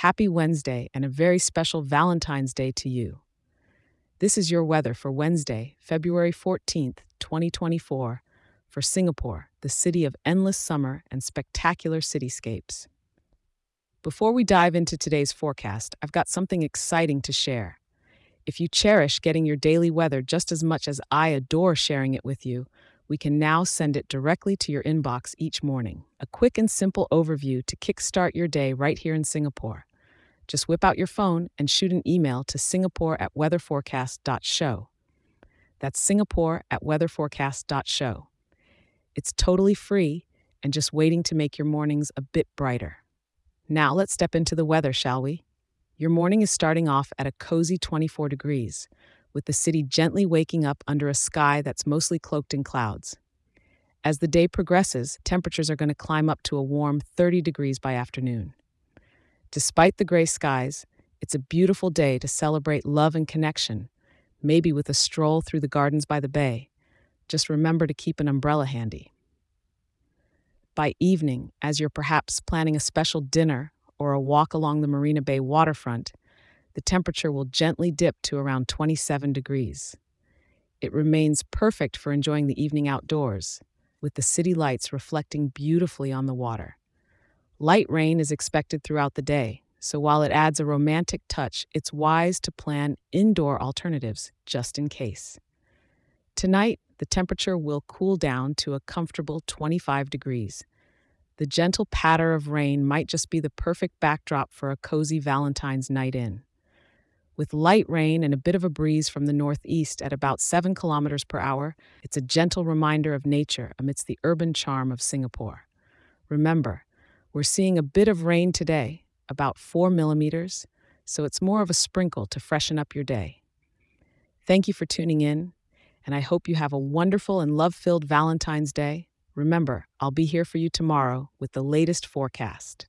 Happy Wednesday and a very special Valentine's Day to you. This is your weather for Wednesday, February 14th, 2024, for Singapore, the city of endless summer and spectacular cityscapes. Before we dive into today's forecast, I've got something exciting to share. If you cherish getting your daily weather just as much as I adore sharing it with you, we can now send it directly to your inbox each morning. A quick and simple overview to kickstart your day right here in Singapore. Just whip out your phone and shoot an email to singapore at weatherforecast.show. That's singapore at weatherforecast.show. It's totally free and just waiting to make your mornings a bit brighter. Now let's step into the weather, shall we? Your morning is starting off at a cozy 24 degrees, with the city gently waking up under a sky that's mostly cloaked in clouds. As the day progresses, temperatures are going to climb up to a warm 30 degrees by afternoon. Despite the gray skies, it's a beautiful day to celebrate love and connection, maybe with a stroll through the gardens by the bay. Just remember to keep an umbrella handy. By evening, as you're perhaps planning a special dinner or a walk along the Marina Bay waterfront, the temperature will gently dip to around 27 degrees. It remains perfect for enjoying the evening outdoors, with the city lights reflecting beautifully on the water. Light rain is expected throughout the day, so while it adds a romantic touch, it's wise to plan indoor alternatives just in case. Tonight, the temperature will cool down to a comfortable 25 degrees. The gentle patter of rain might just be the perfect backdrop for a cozy Valentine's night in. With light rain and a bit of a breeze from the northeast at about 7 kilometers per hour, it's a gentle reminder of nature amidst the urban charm of Singapore. Remember, we're seeing a bit of rain today, about 4 millimeters, so it's more of a sprinkle to freshen up your day. Thank you for tuning in, and I hope you have a wonderful and love filled Valentine's Day. Remember, I'll be here for you tomorrow with the latest forecast.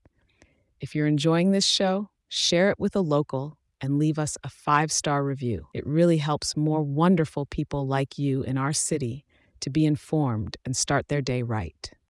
If you're enjoying this show, share it with a local and leave us a five star review. It really helps more wonderful people like you in our city to be informed and start their day right.